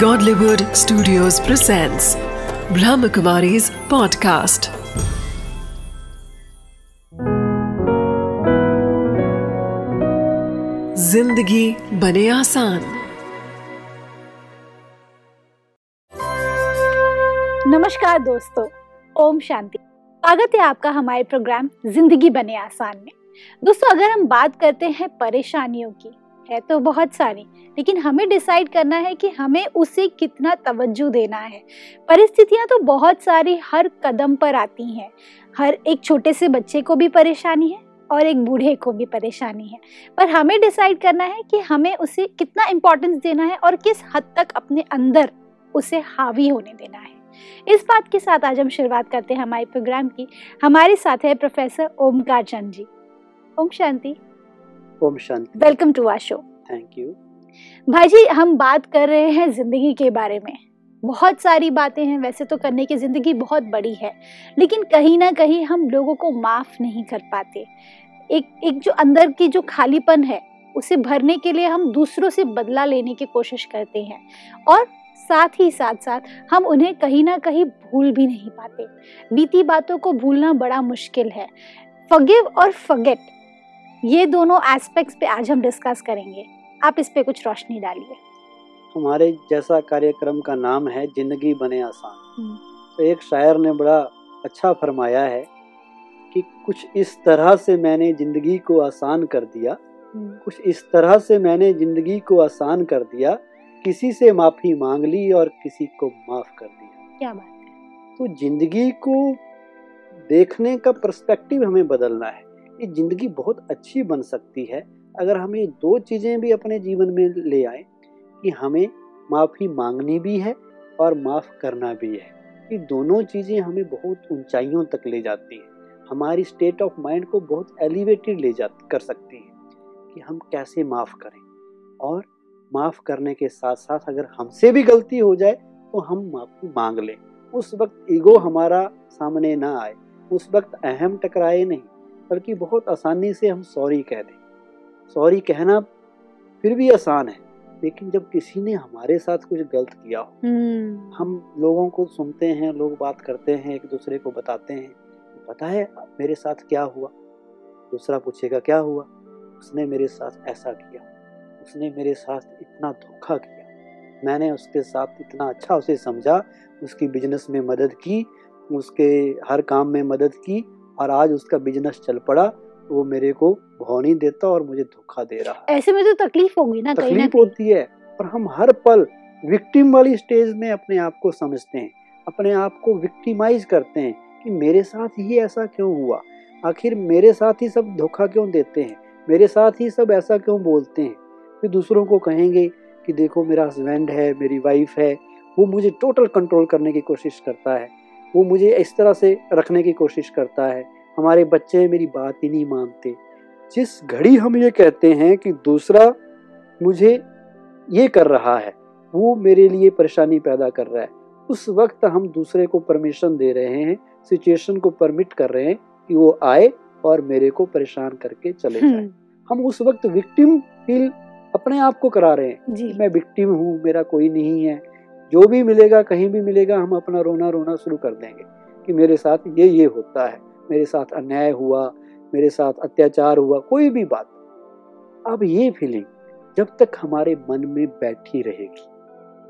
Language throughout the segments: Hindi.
Godlywood Studios presents Brahmakumari's podcast. ज़िंदगी बने आसान। नमस्कार दोस्तों, ओम शांति। स्वागत है आपका हमारे प्रोग्राम ज़िंदगी बने आसान में। दोस्तों, अगर हम बात करते हैं परेशानियों की है तो बहुत सारी। लेकिन हमें डिसाइड करना है कि हमें उसे कितना तवज्जो देना है। परिस्थितियाँ तो बहुत सारी हर कदम पर आती हैं। हर एक छोटे से बच्चे को भी परेशानी है और एक बूढ़े को भी परेशानी है। पर हमें डिसाइड करना है कि हमें उसे कितना इम्पोर्टेंस देना है और किस हद तक अपने अंदर उसे हावी होने देना है। इस बात के साथ आज हम शुरुआत करते हैं हमारे प्रोग्राम की। हमारे साथ है प्रोफेसर ओमकार चंद जी ओम शांति। ओम शांति। Welcome to our show thank you भाई जी हम बात कर रहे हैं ज़िंदगी के बारे में। बहुत सारी बातें हैं वैसे तो करने की ज़िंदगी बहुत बड़ी है लेकिन कहीं ना कहीं हम लोगों को माफ़ नहीं कर पाते। एक एक जो अंदर की जो खालीपन है उसे भरने के लिए हम दूसरों से बदला लेने की कोशिश करते हैं। और साथ ही साथ साथ हम उन्हें कहीं ना कहीं भूल भी नहीं पाते। बीती बातों को भूलना बड़ा मुश्किल है। फगिव और फगेट ये दोनों एस्पेक्ट्स पे आज हम डिस्कस करेंगे। आप इस पे कुछ रोशनी डालिए। हमारे जैसा कार्यक्रम का नाम है ज़िंदगी बने आसान। हम्म। तो एक शायर ने बड़ा अच्छा फरमाया है कि कुछ इस तरह से मैंने ज़िंदगी को आसान कर दिया कुछ इस तरह से मैंने ज़िंदगी को आसान कर दिया किसी से माफ़ी मांग ली और किसी को माफ़ कर दिया। क्या बात है। तो ज़िंदगी को देखने का पर्सपेक्टिव हमें बदलना है। ये ज़िंदगी बहुत अच्छी बन सकती है, अगर हम ये दो चीज़ें भी अपने जीवन में ले आए कि हमें माफ़ी मांगनी भी है और माफ़ करना भी है। ये दोनों चीज़ें हमें बहुत ऊंचाइयों तक ले जाती हैं। हमारी स्टेट ऑफ़ माइंड को बहुत एलिवेटेड ले जा कर सकती हैं कि हम कैसे माफ़ करें। और माफ़ करने के साथ साथ अगर हमसे भी गलती हो जाए तो हम माफ़ी मांग लें। उस वक्त ईगो हमारा सामने ना आए, उस वक्त अहम टकराए नहीं। बल्कि बहुत आसानी से हम सॉरी कह दें। सॉरी कहना फिर भी आसान है लेकिन जब किसी ने हमारे साथ कुछ गलत किया हो हम्म, हम लोगों को सुनते हैं लोग बात करते हैं एक दूसरे को बताते हैं पता है मेरे साथ क्या हुआ? दूसरा पूछेगा क्या हुआ? उसने मेरे साथ ऐसा किया उसने मेरे साथ इतना धोखा किया मैंने उसके साथ इतना अच्छा उसे समझा उसकी बिज़नेस में मदद की उसके हर काम में मदद की और आज उसका बिज़नेस चल पड़ा तो वो मेरे को भाव नहीं देता और मुझे धोखा दे रहा है। ऐसे में तो तकलीफ़ होगी ना कहीं ना तकलीफ़ होती है और हम हर पल विक्टिम वाली स्टेज में अपने आप को समझते हैं अपने आप को विक्टिमाइज करते हैं कि मेरे साथ ही ऐसा क्यों हुआ? आखिर मेरे साथ ही सब धोखा क्यों देते हैं? मेरे साथ ही सब ऐसा क्यों बोलते हैं? फिर दूसरों को कहेंगे कि देखो मेरा हस्बैंड है मेरी वाइफ है वो मुझे टोटल कंट्रोल करने की कोशिश करता है। वो मुझे इस तरह से रखने की कोशिश करता है। हमारे बच्चे मेरी बात ही नहीं मानते। जिस घड़ी हम ये कहते हैं कि दूसरा मुझे ये कर रहा है वो मेरे लिए परेशानी पैदा कर रहा है। उस वक्त हम दूसरे को परमिशन दे रहे हैं सिचुएशन को परमिट कर रहे हैं कि वो आए और मेरे को परेशान करके चले जाए। हम्म, हम उस वक्त विक्टिम फील अपने आप को करा रहे हैं जी। मैं विक्टिम हूँ मेरा कोई नहीं है। जो भी मिलेगा कहीं भी मिलेगा हम अपना रोना रोना शुरू कर देंगे कि मेरे साथ ये ये होता है। मेरे साथ अन्याय हुआ मेरे साथ अत्याचार हुआ कोई भी बात। अब ये फीलिंग जब तक हमारे मन में बैठी रहेगी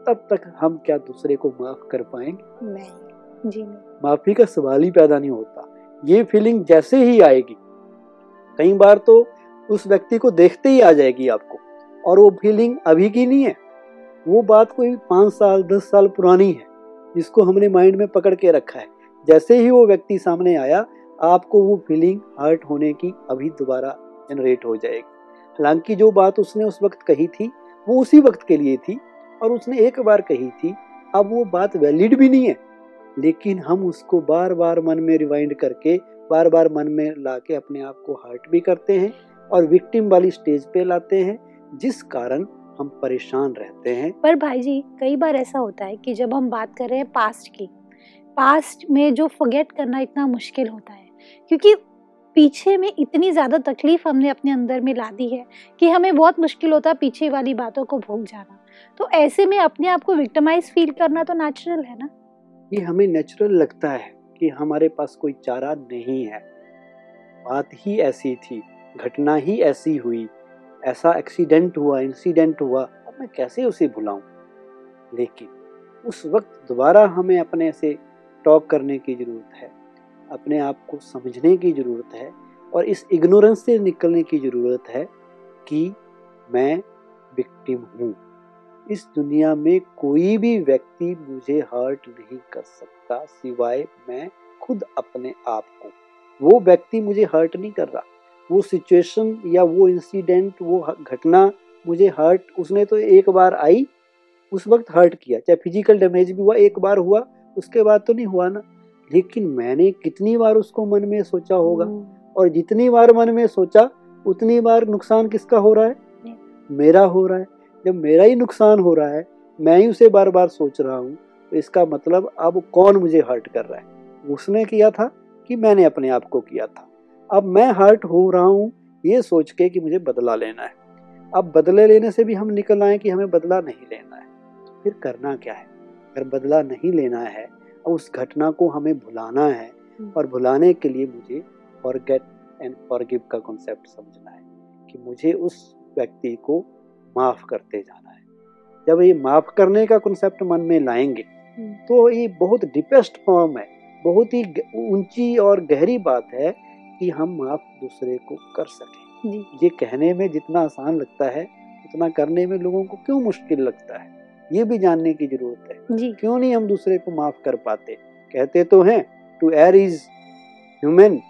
तब तक हम क्या दूसरे को माफ़ कर पाएँगे? नहीं। जी नहीं। माफ़ी का सवाल ही पैदा नहीं होता। ये फीलिंग जैसे ही आएगी कई बार तो उस व्यक्ति को देखते ही आ जाएगी आपको और वो फीलिंग अभी की नहीं है। वो बात कोई पाँच साल, दस साल पुरानी है, जिसको हमने माइंड में पकड़ के रखा है। जैसे ही वो व्यक्ति सामने आया, आपको वो फीलिंग हर्ट होने की अभी दोबारा जनरेट हो जाएगी। हालाँकि जो बात उसने उस वक्त कही थी, वो उसी वक्त के लिए थी, और उसने एक बार कही थी, अब वो बात वैलिड भी नहीं है, लेकिन हम उसको बार बार मन में रिवाइंड करके बार बार मन में लाके अपने आप को हर्ट भी करते हैं, और विक्टिम वाली स्टेज पे लाते हैं, जिस कारण हम परेशान रहते हैं। पर भाई जी कई बार ऐसा होता है कि जब हम बात कर रहे हैं पास्ट की पास्ट में जो फॉरगेट करना इतना मुश्किल होता है क्योंकि पीछे में इतनी ज़्यादा तकलीफ़ हमने अपने अंदर में ला दी है कि हमें बहुत मुश्किल होता है पीछे वाली बातों को भूल जाना। तो ऐसे में अपने आप को विक्टिमाइज फील करना तो नेचुरल है ना? ये हमें नेचुरल लगता है कि हमारे पास कोई चारा नहीं है। बात ही ऐसी थी घटना ही ऐसी हुई। ऐसा एक्सीडेंट हुआ इंसिडेंट हुआ, अब मैं कैसे उसे भुलाऊं? लेकिन उस वक्त दोबारा हमें अपने से टॉक करने की ज़रूरत है, अपने आप को समझने की ज़रूरत है और इस इग्नोरेंस से निकलने की ज़रूरत है कि मैं विक्टिम हूँ। इस दुनिया में कोई भी व्यक्ति मुझे हर्ट नहीं कर सकता सिवाय मैं खुद अपने आप को। वो व्यक्ति मुझे हर्ट नहीं कर रहा। वो सिचुएशन या वो इंसिडेंट वो घटना मुझे हर्ट उसने तो एक बार आई उस वक्त हर्ट किया। चाहे फ़िज़िकल डैमेज भी हुआ एक बार हुआ उसके बाद तो नहीं हुआ ना। लेकिन मैंने कितनी बार उसको मन में सोचा होगा। हम्म। और जितनी बार मन में सोचा उतनी बार नुकसान किसका हो रहा है? मेरा हो रहा है। जब मेरा ही नुकसान हो रहा है मैं ही उसे बार बार सोच रहा हूँ तो इसका मतलब अब कौन मुझे हर्ट कर रहा है? उसने किया था कि मैंने अपने आप को किया था। अब मैं हर्ट हो रहा हूँ ये सोच के कि मुझे बदला लेना है अब बदले लेने से भी हम निकल आए कि हमें बदला नहीं लेना है फिर करना क्या है अगर बदला नहीं लेना है अब उस घटना को हमें भुलाना है हम्म। और भुलाने के लिए मुझे फॉरगेट एंड फॉरगिव का कॉन्सेप्ट समझना है कि मुझे उस व्यक्ति को माफ़ करते जाना है जब ये माफ़ करने का कॉन्सेप्ट मन में लाएँगे हम्म। तो ये बहुत डिपेस्ट फॉर्म है बहुत ही ऊँची और गहरी बात है कि हम माफ़ दूसरे को कर सकें। ये कहने में जितना आसान लगता है उतना करने में लोगों को क्यों मुश्किल लगता है? ये भी जानने की ज़रूरत है। जी। क्यों नहीं हम दूसरे को माफ़ कर पाते? कहते तो हैं to err is human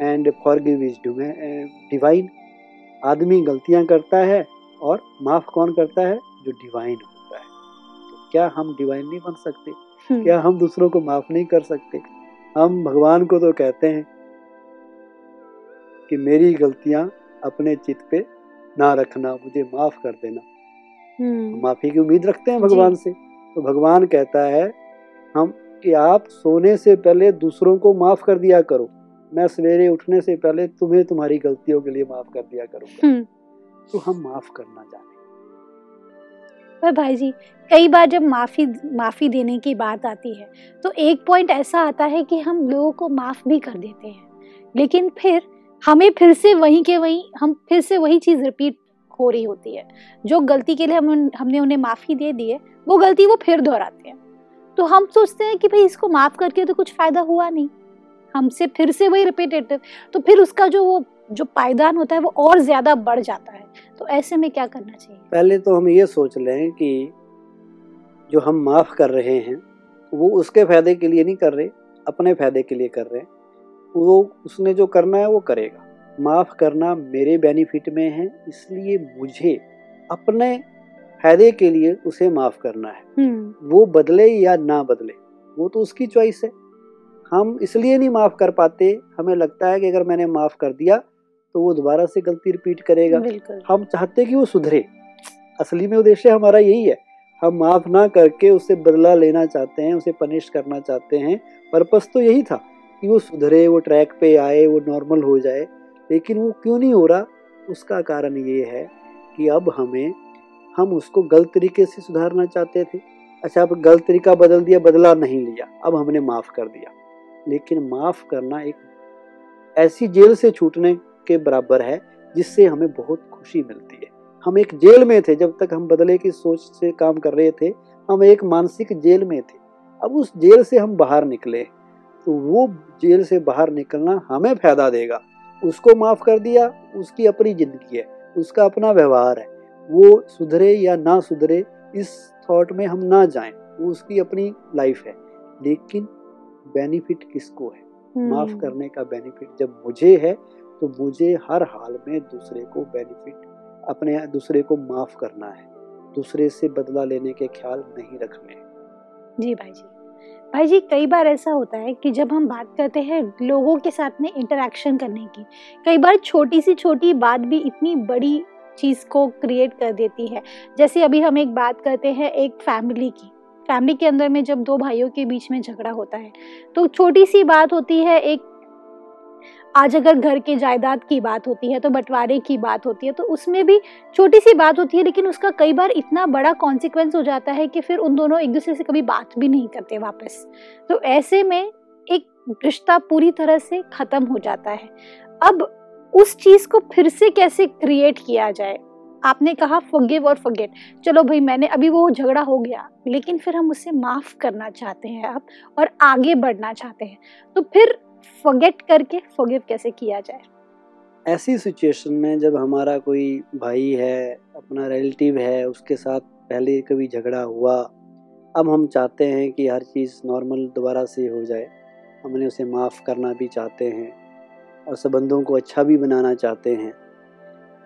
and forgive is divine आदमी गलतियाँ करता है और माफ़ कौन करता है? जो डिवाइन होता है। तो क्या हम डिवाइन नहीं बन सकते? हम्म। क्या हम दूसरों को माफ़ नहीं कर सकते? हम भगवान को तो कहते हैं कि मेरी गलतियाँ अपने चित पे ना रखना मुझे माफ़ कर देना। हम्म। माफ़ी की उम्मीद रखते हैं भगवान से। तो भगवान कहता है हम कि आप सोने से पहले दूसरों को माफ़ कर दिया करो। मैं सवेरे उठने से पहले तुम्हें तुम्हारी गलतियों के लिए माफ़ कर दिया करूँगा। हम्म। तो हम माफ़ करना जाने पर भाई जी कई बार जब माफ़ी माफ़ी देने की बात आती है तो एक पॉइंट ऐसा आता है कि हम लोगों को माफ़ भी कर देते हैं। लेकिन फिर हमें फिर से वहीं के वहीं, हम फिर से वही चीज़ रिपीट हो रही होती है। जो गलती के लिए हम हमने उन्हें माफ़ी दे दी है, वो गलती वो फिर दोहराते हैं। तो हम सोचते हैं कि भाई इसको माफ़ करके तो कुछ फ़ायदा हुआ नहीं। हमसे फिर से वही रिपीटेटिव तो फिर उसका जो वो, जो पायदान होता है वो और ज़्यादा बढ़ जाता है। तो ऐसे में क्या करना चाहिए? पहले तो हम ये सोच लें कि जो हम माफ़ कर रहे हैं, वो उसके फ़ायदे के लिए नहीं कर रहे, अपने फ़ायदे के लिए कर रहे हैं। वो उसने जो करना है वो करेगा। माफ़ करना मेरे बेनिफिट में है इसलिए मुझे अपने फ़ायदे के लिए उसे माफ़ करना है। हम्म। वो बदले या ना बदले वो तो उसकी चॉइस है। हम इसलिए नहीं माफ़ कर पाते हमें लगता है कि अगर मैंने माफ़ कर दिया तो वो दोबारा से गलती रिपीट करेगा। हम चाहते कि वो सुधरे। असली में उद्देश्य हमारा यही है। हम माफ़ ना करके उसे बदला लेना चाहते हैं उसे पनिश करना चाहते हैं। पर्पस तो यही था। कि वो सुधरे, वो ट्रैक पे आए, वो नॉर्मल हो जाए? लेकिन वो क्यों नहीं हो रहा? उसका कारण ये है कि अब हमें, हम उसको गलत तरीके से सुधारना चाहते थे। अच्छा अब गलत तरीका बदल दिया, बदला नहीं लिया। अब हमने माफ़ कर दिया। लेकिन माफ़ करना एक ऐसी जेल से छूटने के बराबर है, जिससे हमें बहुत खुशी मिलती है। हम एक जेल में थे, जब तक हम बदले की सोच से काम कर रहे थे। हम एक मानसिक जेल में थे। अब उस जेल से हम बाहर निकले तो वो जेल से बाहर निकलना हमें फ़ायदा देगा। उसको माफ़ कर दिया उसकी अपनी ज़िंदगी है उसका अपना व्यवहार है। वो सुधरे या ना सुधरे इस थॉट में हम ना जाएँ वो उसकी अपनी लाइफ है। लेकिन बेनिफिट किसको है? माफ़ हम्म। करने का बेनिफिट जब मुझे है तो मुझे हर हाल में दूसरे को बेनिफिट अपने दूसरे को माफ़ करना है। दूसरे से बदला लेने के ख्याल नहीं रखने जी भाई जी। भाई जी, कई बार ऐसा होता है कि जब हम बात करते हैं लोगों के साथ में इंटरेक्शन करने की, कई बार छोटी सी छोटी बात भी इतनी बड़ी चीज़ को क्रिएट कर देती है। जैसे अभी हम एक बात करते हैं एक फैमिली की। फैमिली के अंदर में जब दो भाइयों के बीच में झगड़ा होता है तो छोटी सी बात होती है, एक आज अगर घर के जायदाद की बात होती है तो बंटवारे की बात होती है तो उसमें भी छोटी सी बात होती है, लेकिन उसका कई बार इतना बड़ा कॉन्सिक्वेंस हो जाता है कि फिर उन दोनों एक दूसरे से कभी बात भी नहीं करते वापस। तो ऐसे में एक रिश्ता पूरी तरह से खत्म हो जाता है। अब उस चीज़ को फिर से कैसे क्रिएट किया जाए? आपने कहा फॉरगिव और फॉरगेट चलो भाई, मैंने अभी वो झगड़ा हो गया, लेकिन फिर हम उससे माफ़ करना चाहते हैं अब और आगे बढ़ना चाहते हैं। तो फिर फॉरगेट करके फॉरगिव कैसे किया जाए? ऐसी सिचुएशन में जब हमारा कोई भाई है अपना रिलेटिव है उसके साथ पहले कभी झगड़ा हुआ अब हम चाहते हैं कि हर चीज़ नॉर्मल दोबारा से हो जाए। हमने उसे माफ़ करना भी चाहते हैं और संबंधों को अच्छा भी बनाना चाहते हैं।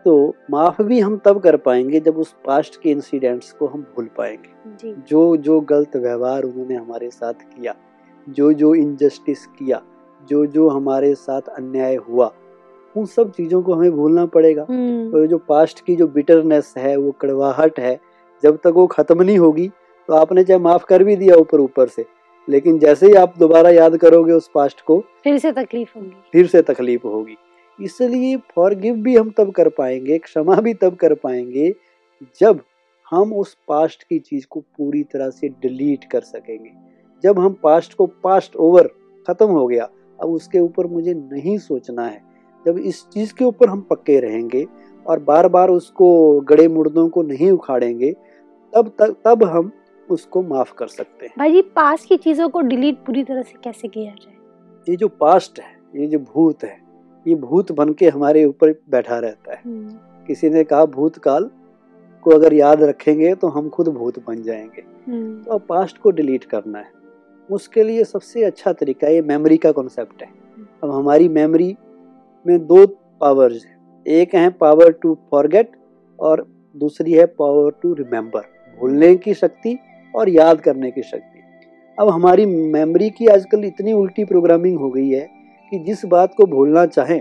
तो माफ़ भी हम तब कर पाएँगे जब उस पास्ट के इंसिडेंट्स को हम भूल पाएँगे। जी। जो जो गलत व्यवहार उन्होंने हमारे साथ किया जो जो इनजस्टिस किया जो जो हमारे साथ अन्याय हुआ उन सब चीज़ों को हमें भूलना पड़ेगा। तो जो पास्ट की जो बिटरनेस है वो कड़वाहट है जब तक वो खत्म नहीं होगी तो आपने चाहे माफ़ कर भी दिया ऊपर ऊपर से लेकिन जैसे ही आप दोबारा याद करोगे उस पास्ट को फिर से तकलीफ़ होगी। फिर से तकलीफ़ होगी। इसलिए फॉरगिव भी हम तब कर पाएँगे क्षमा भी तब कर पाएँगे जब हम उस पास्ट की चीज़ को पूरी तरह से डिलीट कर सकेंगे। जब हम पास्ट को पास्ट ओवर खत्म हो गया अब उसके ऊपर मुझे नहीं सोचना है। जब इस चीज़ के ऊपर हम पक्के रहेंगे और बार बार उसको गड़े मुर्दों को नहीं उखाड़ेंगे तब तक तब हम उसको माफ़ कर सकते हैं। भाई जी पास की चीज़ों को डिलीट पूरी तरह से कैसे किया जाए? ये जो पास्ट है ये जो भूत है ये भूत बन के हमारे ऊपर बैठा रहता है। हम्म, किसी ने कहा भूतकाल को अगर याद रखेंगे तो हम खुद भूत बन जाएँगे। हम्म, तो अब पास्ट को डिलीट करना है। उसके लिए सबसे अच्छा तरीका ये मेमोरी का कॉन्सेप्ट है। अब हमारी मेमोरी में दो पावर्स हैं। एक है पावर टू फॉरगेट और दूसरी है पावर टू रिमेम्बर भूलने की शक्ति और याद करने की शक्ति। अब हमारी मेमोरी की आजकल इतनी उल्टी प्रोग्रामिंग हो गई है कि जिस बात को भूलना चाहें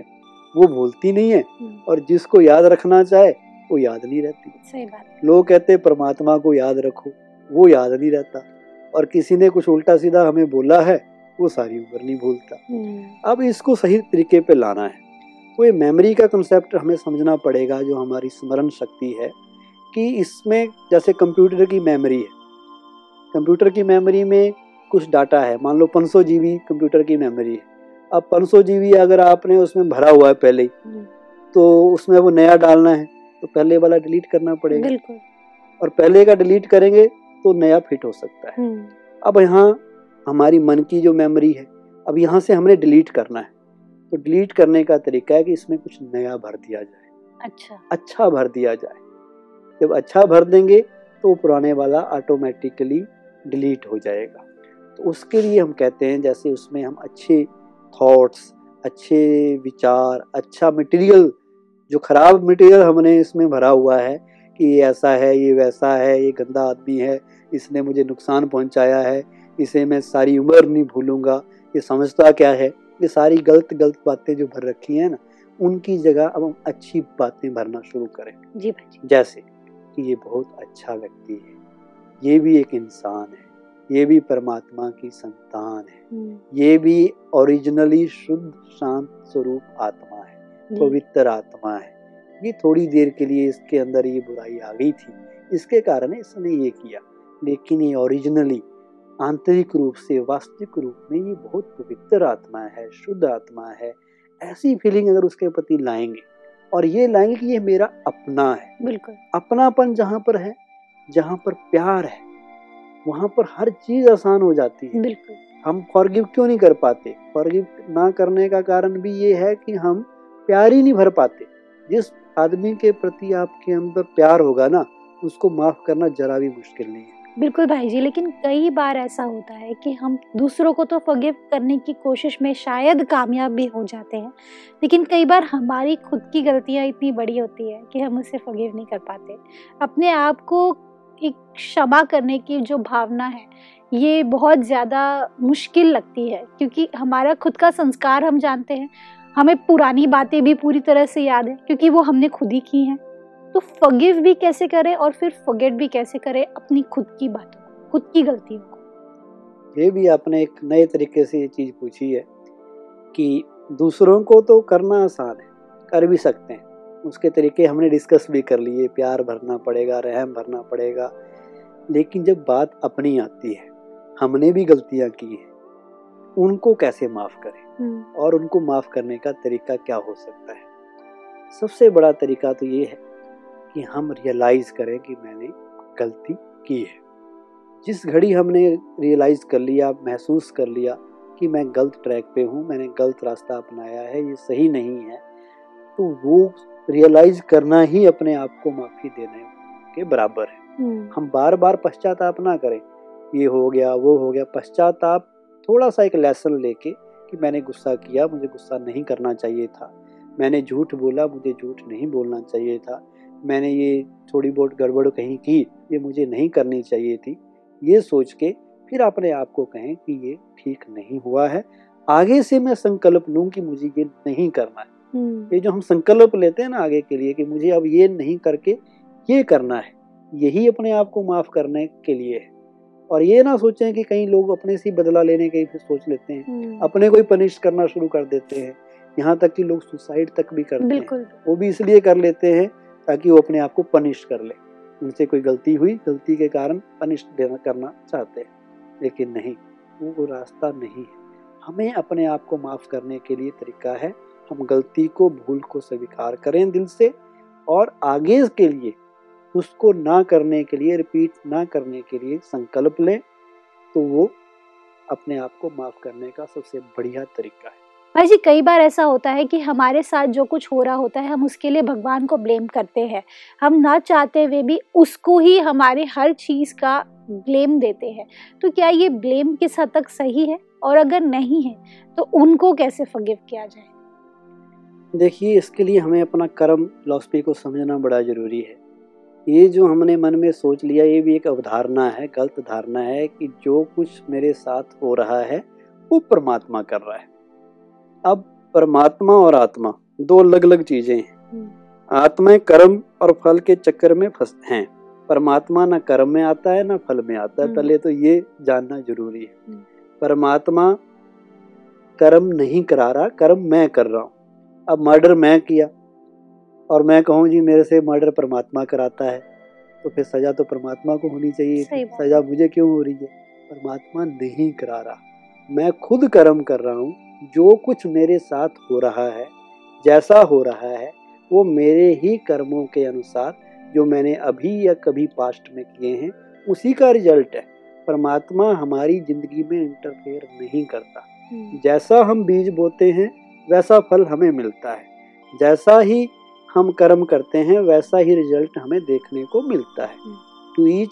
वो भूलती नहीं है हम्म, और जिसको याद रखना चाहे वो याद नहीं रहती। सही बात। लोग कहते हैं परमात्मा को याद रखो वो याद नहीं रहता। और किसी ने कुछ उल्टा सीधा हमें बोला है वो सारी उम्र नहीं भूलता। हम्म, अब इसको सही तरीके पे लाना है। तो ये मेमोरी का कंसेप्ट हमें समझना पड़ेगा जो हमारी स्मरण शक्ति है कि इसमें जैसे कंप्यूटर की मेमोरी है। कंप्यूटर की मेमोरी में कुछ डाटा है। मान लो 500 जीबी कंप्यूटर की मेमोरी है। अब 500 जीबी अगर आपने उसमें भरा हुआ है पहले ही तो उसमें वो नया डालना है तो पहले वाला डिलीट करना पड़ेगा। और पहले का डिलीट करेंगे तो नया फिट हो सकता है। हम्म, अब यहाँ हमारी मन की जो मेमोरी है अब यहाँ से हमने डिलीट करना है। तो डिलीट करने का तरीका है कि इसमें कुछ नया भर दिया जाए। अच्छा। अच्छा भर दिया जाए। जब अच्छा भर देंगे तो पुराने वाला ऑटोमेटिकली डिलीट हो जाएगा। तो उसके लिए हम कहते हैं जैसे उसमें हम अच्छे थॉट्स अच्छे विचार अच्छा मटेरियल जो खराब मटेरियल हमने इसमें भरा हुआ है कि ये ऐसा है ये वैसा है ये गंदा आदमी है इसने मुझे नुकसान पहुँचाया है इसे मैं सारी उम्र नहीं भूलूँगा। ये समझता क्या है? ये सारी गलत गलत बातें जो भर रखी हैं ना उनकी जगह अब हम अच्छी बातें भरना शुरू करें। जी भाई जैसे कि ये बहुत अच्छा व्यक्ति है ये भी एक इंसान है ये भी परमात्मा की संतान है हम्म, ये भी ओरिजिनली शुद्ध शांत स्वरूप आत्मा है पवित्र आत्मा है। ये थोड़ी देर के लिए इसके अंदर ये बुराई आ गई थी। इसके कारण इसने ये किया। लेकिन ये ओरिजिनली आंतरिक रूप से वास्तविक रूप में ये बहुत पवित्र आत्मा है शुद्ध आत्मा है ऐसी फीलिंग अगर उसके प्रति लाएँगे और ये लाएँगे कि ये मेरा अपना है। बिल्कुल। अपनापन जहाँ पर है जहाँ पर प्यार है वहाँ पर हर चीज़ आसान हो जाती है। बिल्कुल। हम फॉरगिव क्यों नहीं कर पाते? फॉरगिव ना करने का कारण भी ये है कि हम प्यार ही नहीं भर पाते। जिस आदमी के प्रति आपके अंदर प्यार होगा ना, उसको माफ़ करना जरा भी मुश्किल नहीं है। बिल्कुल भाई जी, लेकिन कई बार ऐसा होता है कि हम दूसरों को तो फॉरगिव करने की कोशिश में शायद कामयाब भी हो जाते हैं, लेकिन कई बार हमारी खुद की गलतियाँ इतनी बड़ी होती है कि हम उसे फॉरगिव नहीं कर पाते। अपने आप को एक क्षमा करने की जो भावना है, ये बहुत ज़्यादा मुश्किल लगती है, क्योंकि हमारा खुद का संस्कार हम जानते हैं हमें पुरानी बातें भी पूरी तरह से याद है, क्योंकि वो हमने खुद ही की हैं। तो फॉरगिव भी कैसे करें और फिर फगेट भी कैसे करें अपनी खुद की बातों को, खुद की गलतियों को? ये भी आपने एक नए तरीके से ये चीज़ पूछी है कि दूसरों को तो करना आसान है, कर भी सकते हैं। उसके तरीके हमने डिस्कस भी कर लिए, प्यार भरना पड़ेगा, रहम भरना पड़ेगा। लेकिन जब बात अपनी आती है, हमने भी गलतियाँ की हैं उनको कैसे माफ़ करें? हम्म, और उनको माफ़ करने का तरीका क्या हो सकता है? सबसे बड़ा तरीका तो ये है कि हम रियलाइज़ करें कि मैंने गलती की है। जिस घड़ी हमने रियलाइज़ कर लिया महसूस कर लिया कि मैं गलत ट्रैक पे हूँ मैंने गलत रास्ता अपनाया है ये सही नहीं है तो वो रियलाइज़ करना ही अपने आप को माफ़ी देने के बराबर है। हम्म, हम बार बार पश्चाताप ना करें। ये हो गया वो हो गया पश्चाताप थोड़ा सा एक लेसन लेके कि मैंने गुस्सा किया मुझे गुस्सा नहीं करना चाहिए था। मैंने झूठ बोला मुझे झूठ नहीं बोलना चाहिए था। मैंने ये थोड़ी बहुत गड़बड़ कहीं की ये मुझे नहीं करनी चाहिए थी। ये सोच के फिर अपने आप को कहें कि ये ठीक नहीं हुआ है। आगे से मैं संकल्प लूँ कि मुझे ये नहीं करना है। हम्म, ये जो हम संकल्प लेते हैं ना आगे के लिए कि मुझे अब ये नहीं करके ये करना है यही अपने आप को माफ़ करने के लिए है। और ये ना सोचें कि कई लोग अपने से बदला लेने के फिर सोच लेते हैं। हम्म, अपने को ही पनिश करना शुरू कर देते हैं। यहाँ तक कि लोग सुसाइड तक भी करते हैं। वो भी इसलिए कर लेते हैं ताकि वो अपने आप को पनिश कर ले। उनसे कोई गलती हुई गलती के कारण पनिश देना करना चाहते हैं। लेकिन नहीं वो वो रास्ता नहीं है। हमें अपने आप को माफ़ करने के लिए तरीका है। हम गलती को भूल को स्वीकार करें दिल से और आगे के लिए उसको ना करने के लिए रिपीट ना करने के लिए संकल्प लें तो वो अपने आप को माफ़ करने का सबसे बढ़िया तरीका है। भाई जी कई बार ऐसा होता है कि हमारे साथ जो कुछ हो रहा होता है हम उसके लिए भगवान को ब्लेम करते हैं। हम ना चाहते हुए भी उसको ही हमारे हर चीज़ का ब्लेम देते हैं। तो क्या ये ब्लेम किस हद तक सही है? और अगर नहीं है तो उनको कैसे फॉरगिव किया जाए? देखिए इसके लिए हमें अपना कर्म फिलॉसफी को समझना बड़ा ज़रूरी है। ये जो हमने मन में सोच लिया ये भी एक अवधारणा है गलत धारणा है कि जो कुछ मेरे साथ हो रहा है वो परमात्मा कर रहा है। अब परमात्मा और आत्मा दो अलग अलग चीज़ें हैं। हम्म, आत्मा कर्म और फल के चक्कर में फंस हैं। परमात्मा ना कर्म में आता है ना फल में आता है। हम्म। पहले तो ये जानना ज़रूरी है। हम्म। परमात्मा कर्म नहीं करा रहा कर्म मैं कर रहा हूँ। अब मर्डर मैं किया और मैं कहूँ जी मेरे से मर्डर परमात्मा कराता है तो फिर सजा तो परमात्मा को होनी चाहिए। सजा मुझे क्यों हो रही है? परमात्मा नहीं करा रहा। मैं खुद कर्म कर रहा हूँ। जो कुछ मेरे साथ हो रहा है जैसा हो रहा है वो मेरे ही कर्मों के अनुसार जो मैंने अभी या कभी पास्ट में किए हैं उसी का रिज़ल्ट है। परमात्मा हमारी ज़िंदगी में इंटरफेयर नहीं करता। हम्म, जैसा हम बीज बोते हैं वैसा फल हमें मिलता है। जैसा ही हम कर्म करते हैं वैसा ही रिज़ल्ट हमें देखने को मिलता है। To each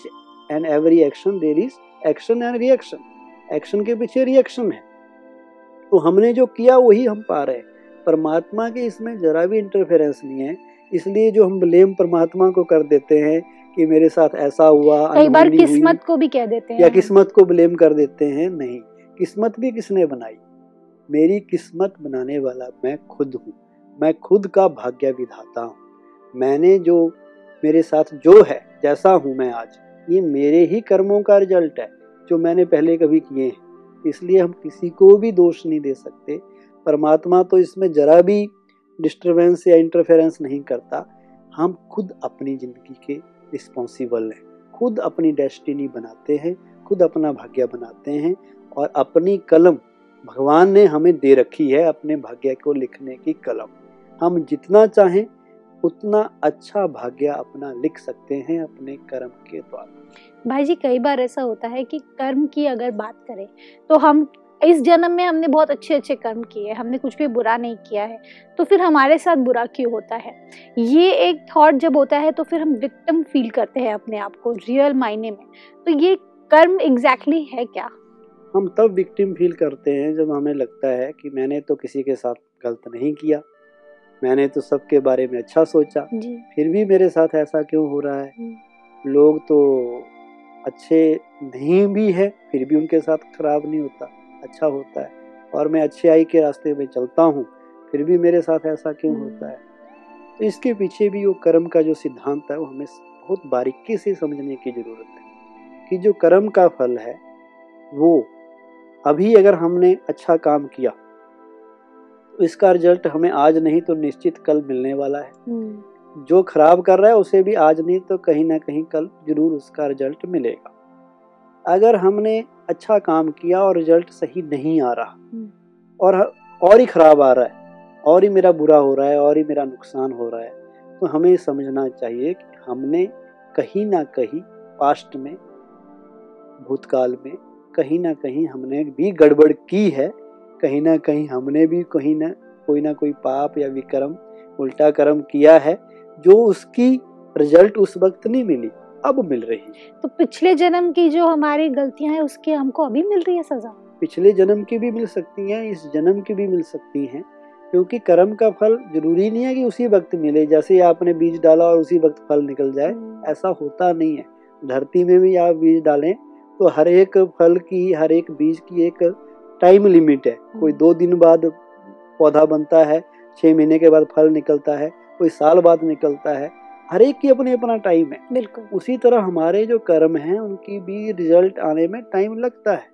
and every action there is action and reaction action के पीछे रिएक्शन है। तो हमने जो किया वही हम पा रहे हैं। परमात्मा के इसमें जरा भी इंटरफेरेंस नहीं है। इसलिए जो हम ब्लेम परमात्मा को कर देते हैं कि मेरे साथ ऐसा हुआ कई बार किस्मत को भी कह देते हैं। या किस्मत को ब्लेम कर देते हैं नहीं। किस्मत भी किसने बनाई? मेरी किस्मत बनाने वाला मैं खुद हूँ। मैं खुद का भाग्य विधाता हूँ। मैंने जो मेरे साथ जो है, जैसा हूँ मैं आज, ये मेरे ही कर्मों का रिज़ल्ट है, जो मैंने पहले कभी किए हैं। इसलिए हम किसी को भी दोष नहीं दे सकते। परमात्मा तो इसमें जरा भी डिस्टरबेंस या इंटरफेरेंस नहीं करता। हम खुद अपनी ज़िंदगी के रिस्पॉन्सिबल हैं। खुद अपनी डेस्टिनी बनाते हैं, खुद अपना भाग्य बनाते हैं और अपनी कलम भगवान ने हमें दे रखी है अपने भाग्य को लिखने की कलम। हम जितना चाहें उतना अच्छा भाग्य अपना लिख सकते हैं अपने कर्म के द्वारा। भाई जी कई बार ऐसा होता है कि कर्म की अगर बात करें तो हम इस जन्म में हमने बहुत अच्छे अच्छे कर्म किए हमने कुछ भी बुरा नहीं किया है तो फिर हमारे साथ बुरा क्यों होता है? ये एक थॉट जब होता है तो फिर हम विक्टिम फील करते हैं अपने आप को रियल मायने में। तो ये कर्म एग्जैक्टली exactly है क्या? हम तब विक्टिम फील करते हैं जब हमें लगता है कि मैंने तो किसी के साथ गलत नहीं किया। मैंने तो सबके बारे में अच्छा सोचा। फिर भी मेरे साथ ऐसा क्यों हो रहा है? हम्म। लोग तो अच्छे नहीं भी है फिर भी उनके साथ खराब नहीं होता अच्छा होता है। और मैं अच्छाई के रास्ते में चलता हूँ फिर भी मेरे साथ ऐसा क्यों हम्म। होता है? तो इसके पीछे भी वो कर्म का जो सिद्धांत है वो हमें बहुत बारीकी से समझने की ज़रूरत है कि जो कर्म का फल है वो अभी अगर हमने अच्छा काम किया इसका रिज़ल्ट हमें आज नहीं तो निश्चित कल मिलने वाला है। हम्म, जो खराब कर रहा है उसे भी आज नहीं तो कहीं ना कहीं कल ज़रूर उसका रिज़ल्ट मिलेगा। अगर हमने अच्छा काम किया और रिज़ल्ट सही नहीं आ रहा हम्म। और और ही खराब आ रहा है और ही मेरा बुरा हो रहा है और ही मेरा नुकसान हो रहा है तो हमें समझना चाहिए कि हमने कहीं ना कहीं पास्ट में भूतकाल में कहीं ना कहीं हमने भी गड़बड़ की है कहीं ना कहीं हमने भी कहीं ना कोई ना कोई पाप या विक्रम उल्टा कर्म किया है जो उसकी रिज़ल्ट उस वक्त नहीं मिली अब मिल रही है। तो पिछले जन्म की जो हमारी गलतियाँ हैं उसकी हमको अभी मिल रही है सजा? पिछले जन्म की भी मिल सकती हैं इस जन्म की भी मिल सकती हैं क्योंकि कर्म का फल ज़रूरी नहीं है कि उसी वक्त मिले जैसे आपने बीज डाला और उसी वक्त फल निकल जाए हम्म, ऐसा होता नहीं है। धरती में भी आप बीज डालें तो हर एक फल की हर एक बीज की एक टाइम लिमिट है। कोई दो दिन बाद पौधा बनता है छः महीने के बाद फल निकलता है कोई साल बाद निकलता है हर एक की अपनी अपना टाइम है। बिल्कुल। उसी तरह हमारे जो कर्म हैं उनकी भी रिज़ल्ट आने में टाइम लगता है।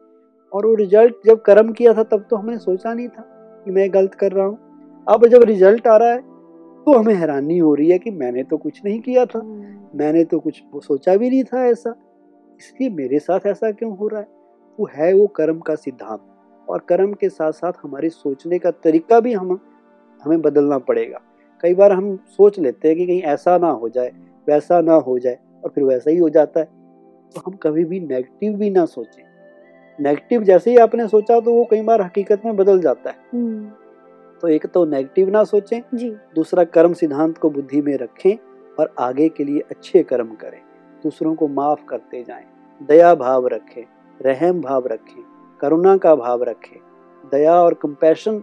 और वो रिज़ल्ट जब कर्म किया था तब तो हमने सोचा नहीं था कि मैं गलत कर रहा हूँ। अब जब रिज़ल्ट आ रहा है तो हमें हैरानी हो रही है कि मैंने तो कुछ नहीं किया था। हम्म, मैंने तो कुछ सोचा भी नहीं था ऐसा। इसलिए मेरे साथ ऐसा क्यों हो रहा है? वो है वो कर्म का सिद्धांत। और कर्म के साथ साथ हमारी सोचने का तरीका भी हम हमें बदलना पड़ेगा। कई बार हम सोच लेते हैं कि कहीं ऐसा ना हो जाए वैसा ना हो जाए और फिर वैसा ही हो जाता है। तो हम कभी भी नेगेटिव भी ना सोचें। नेगेटिव जैसे ही आपने सोचा तो वो कई बार हकीकत में बदल जाता है। हम्म, तो एक तो नेगेटिव ना सोचें जी। दूसरा कर्म सिद्धांत को बुद्धि में रखें और आगे के लिए अच्छे कर्म करें। दूसरों को माफ़ करते जाएँ। दया भाव रखें रहम भाव रखें। करुणा का भाव रखें, दया और कंपैशन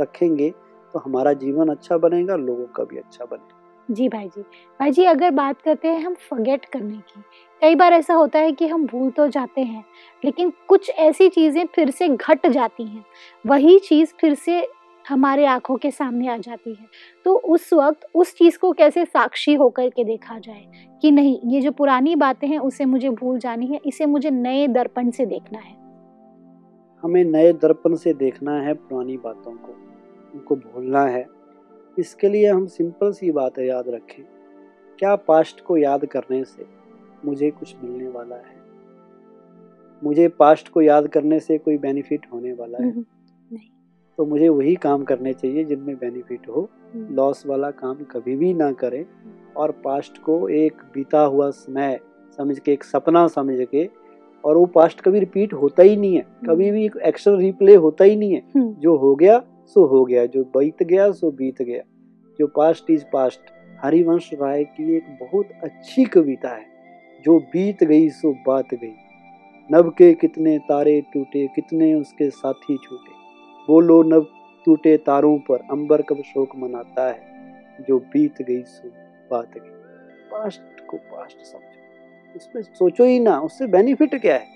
रखेंगे तो हमारा जीवन अच्छा बनेगा, लोगों का भी अच्छा बनेगा। जी भाई जी। भाई जी, अगर बात करते हैं हम फॉरगेट करने की, कई बार ऐसा होता है कि हम भूल तो जाते हैं, लेकिन कुछ ऐसी चीज़ें फिर से घट जाती हैं। वही चीज़ फिर से हमारे आँखों के सामने आ जाती है। तो उस वक्त उस चीज़ को कैसे साक्षी होकर के देखा जाए कि नहीं, ये जो पुरानी बातें हैं, उसे मुझे भूल जानी है, इसे मुझे नए दर्पण से देखना है। हमें नए दर्पण से देखना है पुरानी बातों को उनको भूलना है। इसके लिए हम सिंपल सी बात याद रखें। क्या पास्ट को याद करने से मुझे कुछ मिलने वाला है? मुझे पास्ट को याद करने से कोई बेनिफिट होने वाला है? हम्म, नहीं। तो मुझे वही काम करने चाहिए जिनमें बेनिफिट हो। हम्म, लॉस वाला काम कभी भी ना करें और पास्ट को एक बीता हुआ समय समझ के एक सपना समझ के और वो पास्ट कभी रिपीट होता ही नहीं है। कभी भी एक एक्शन रिप्ले होता ही नहीं है। हम्म, जो हो गया सो हो गया। जो बीत गया सो बीत गया। जो past is past Harivansh Rai की एक बहुत अच्छी कविता है। जो बीत गई सो बात गई। नभ के कितने तारे टूटे कितने उसके साथी छूटे। बोलो नभ टूटे तारों पर अंबर कब शोक मनाता है। जो बीत गई सो बात गई। पास्ट को पास्ट समझो। उसमें सोचो ही ना उससे बेनिफिट क्या है?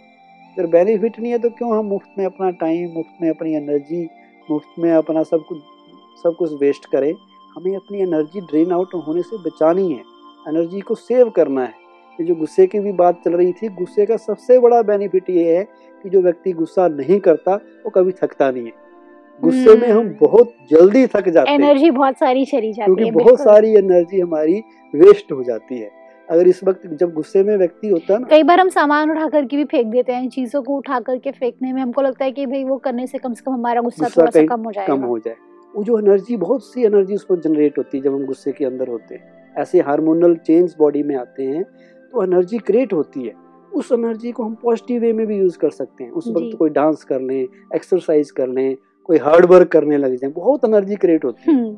अगर बेनिफिट नहीं है तो क्यों हम मुफ़्त में अपना टाइम मुफ़्त में अपनी एनर्जी मुफ़्त में अपना सब कुछ सब कुछ वेस्ट करें? हमें अपनी एनर्जी ड्रेन आउट होने से बचानी है। एनर्जी को सेव करना है। ये जो गुस्से की भी बात चल रही थी गुस्से का सबसे बड़ा बेनिफिट ये है कि जो व्यक्ति गुस्सा नहीं करता वो कभी थकता नहीं है। गुस्से में हम हम्म। बहुत जल्दी थक जाते हैं। एनर्जी बहुत सारी चली जाती क्योंकि है बहुत सारी एनर्जी हमारी वेस्ट हो जाती है। अगर इस वक्त जब गुस्से में व्यक्ति होता है ना कई बार हम सामान उठा करके भी फेंक देते हैं चीज़ों को उठा करके फेंकने में हमको लगता है कि भाई वो करने से कम से कम हमारा गुस्सा थोड़ा सा कम हो जाएगा। कम हो जाए। वो जो एनर्जी बहुत सी एनर्जी उसको जनरेट होती है जब हम गुस्से के अंदर होते हैं। ऐसे हार्मोनल चेंज बॉडी में आते हैं तो एनर्जी क्रिएट होती है। उस एनर्जी को हम पॉजिटिव वे में भी यूज़ कर सकते हैं। उस वक्त कोई डांस कर लें एक्सरसाइज कर लें कोई हार्ड वर्क करने लग जाए बहुत एनर्जी क्रिएट होती है। हम्म,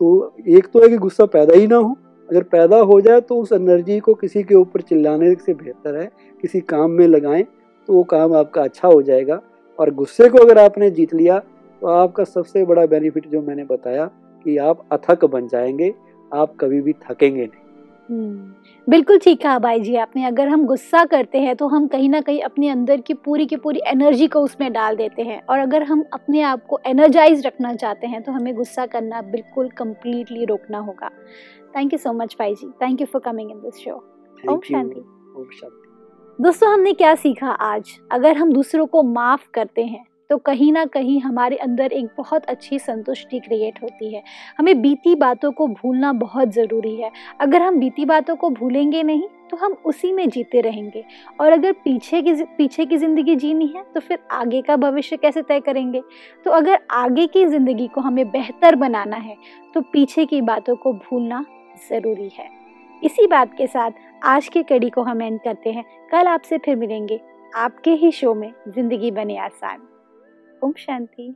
तो एक तो है कि गुस्सा पैदा ही ना हो अगर पैदा हो जाए तो उस एनर्जी को किसी के ऊपर चिल्लाने से बेहतर है किसी काम में लगाएँ तो वो काम आपका अच्छा हो जाएगा। और गुस्से को अगर आपने जीत लिया तो आपका सबसे बड़ा बेनिफिट जो मैंने बताया कि आप अथक बन जाएँगे आप कभी भी थकेंगे नहीं। हम्म, बिल्कुल ठीक कहा भाई जी आपने। अगर हम गुस्सा करते हैं तो हम कहीं ना कहीं अपने अंदर की पूरी की पूरी एनर्जी को उसमें डाल देते हैं। और अगर हम अपने आप को एनर्जाइज रखना चाहते हैं तो हमें गुस्सा करना बिल्कुल कम्प्लीटली रोकना होगा। थैंक यू सो मच भाई जी thank you for coming in this show ओम शांति ओम शांति दोस्तों हमने क्या सीखा आज? अगर हम दूसरों को माफ़ करते हैं तो कहीं ना कहीं हमारे अंदर एक बहुत अच्छी संतुष्टि क्रिएट होती है। हमें बीती बातों को भूलना बहुत ज़रूरी है। अगर हम बीती बातों को भूलेंगे नहीं तो हम उसी में जीते रहेंगे। और अगर पीछे की पीछे की ज़िंदगी जीनी है तो फिर आगे का भविष्य कैसे तय करेंगे? तो अगर आगे की ज़िंदगी को हमें बेहतर बनाना है तो पीछे की बातों को भूलना ज़रूरी है। इसी बात के साथ आज की कड़ी को हम एंड करते हैं। कल आपसे फिर मिलेंगे। आपके ही शो में ज़िंदगी बने आसान। ओम शांति।